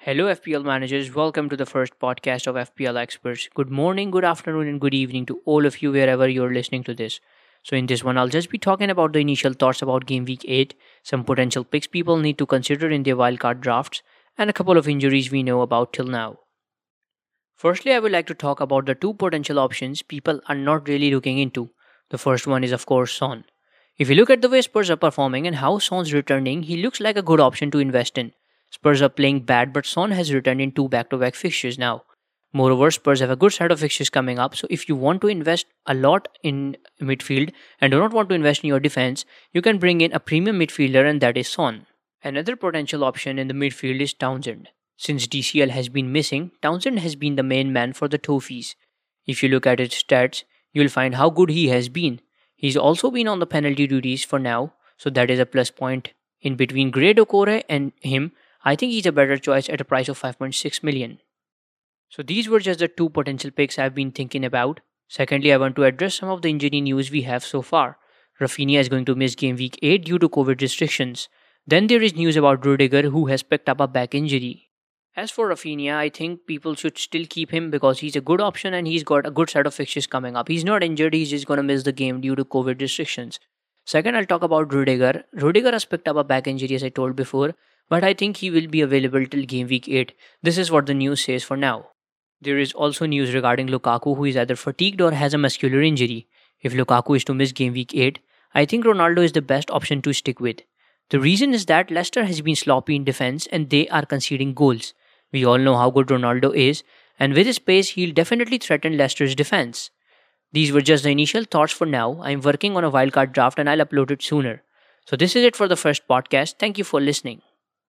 Hello, FPL managers. Welcome to the first podcast of FPL experts. Good morning, good afternoon, and good evening to all of you wherever you're listening to this. So, in this one, I'll just be talking about the initial thoughts about Game Week 8, some potential picks people need to consider in their wildcard drafts, and a couple of injuries we know about till now. Firstly, I would like to talk about the two potential options people are not really looking into. The first one is, of course, Son. If you look at the way Spurs are performing and how Son's returning, he looks like a good option to invest in. Spurs are playing bad, but Son has returned in two back to back fixtures now. Moreover, Spurs have a good set of fixtures coming up, so if you want to invest a lot in midfield and do not want to invest in your defense, you can bring in a premium midfielder, and that is Son. Another potential option in the midfield is Townsend. Since DCL has been missing, Townsend has been the main man for the Toffees. If you look at his stats, you'll find how good he has been. He's also been on the penalty duties for now, so that is a plus point. In between Gray Doucouré and him, I think he's a better choice at a price of 5.6 million. So these were just the two potential picks I've been thinking about. Secondly, I want to address some of the injury news we have so far. Raphinha is going to miss game week 8 due to COVID restrictions. Then there is news about Rudiger who has picked up a back injury. As for Raphinha, I think people should still keep him because he's a good option and he's got a good set of fixtures coming up. He's not injured, he's just going to miss the game due to COVID restrictions. Second, I'll talk about Rudiger. Rudiger has picked up a back injury as I told before, but I think he will be available till game week 8. This is what the news says for now. There is also news regarding Lukaku, who is either fatigued or has a muscular injury. If Lukaku is to miss game week 8, I think Ronaldo is the best option to stick with. The reason is that Leicester has been sloppy in defense and they are conceding goals. We all know how good Ronaldo is, and with his pace, he'll definitely threaten Leicester's defense. These were just the initial thoughts for now. I'm working on a wildcard draft and I'll upload it sooner. So, this is it for the first podcast. Thank you for listening.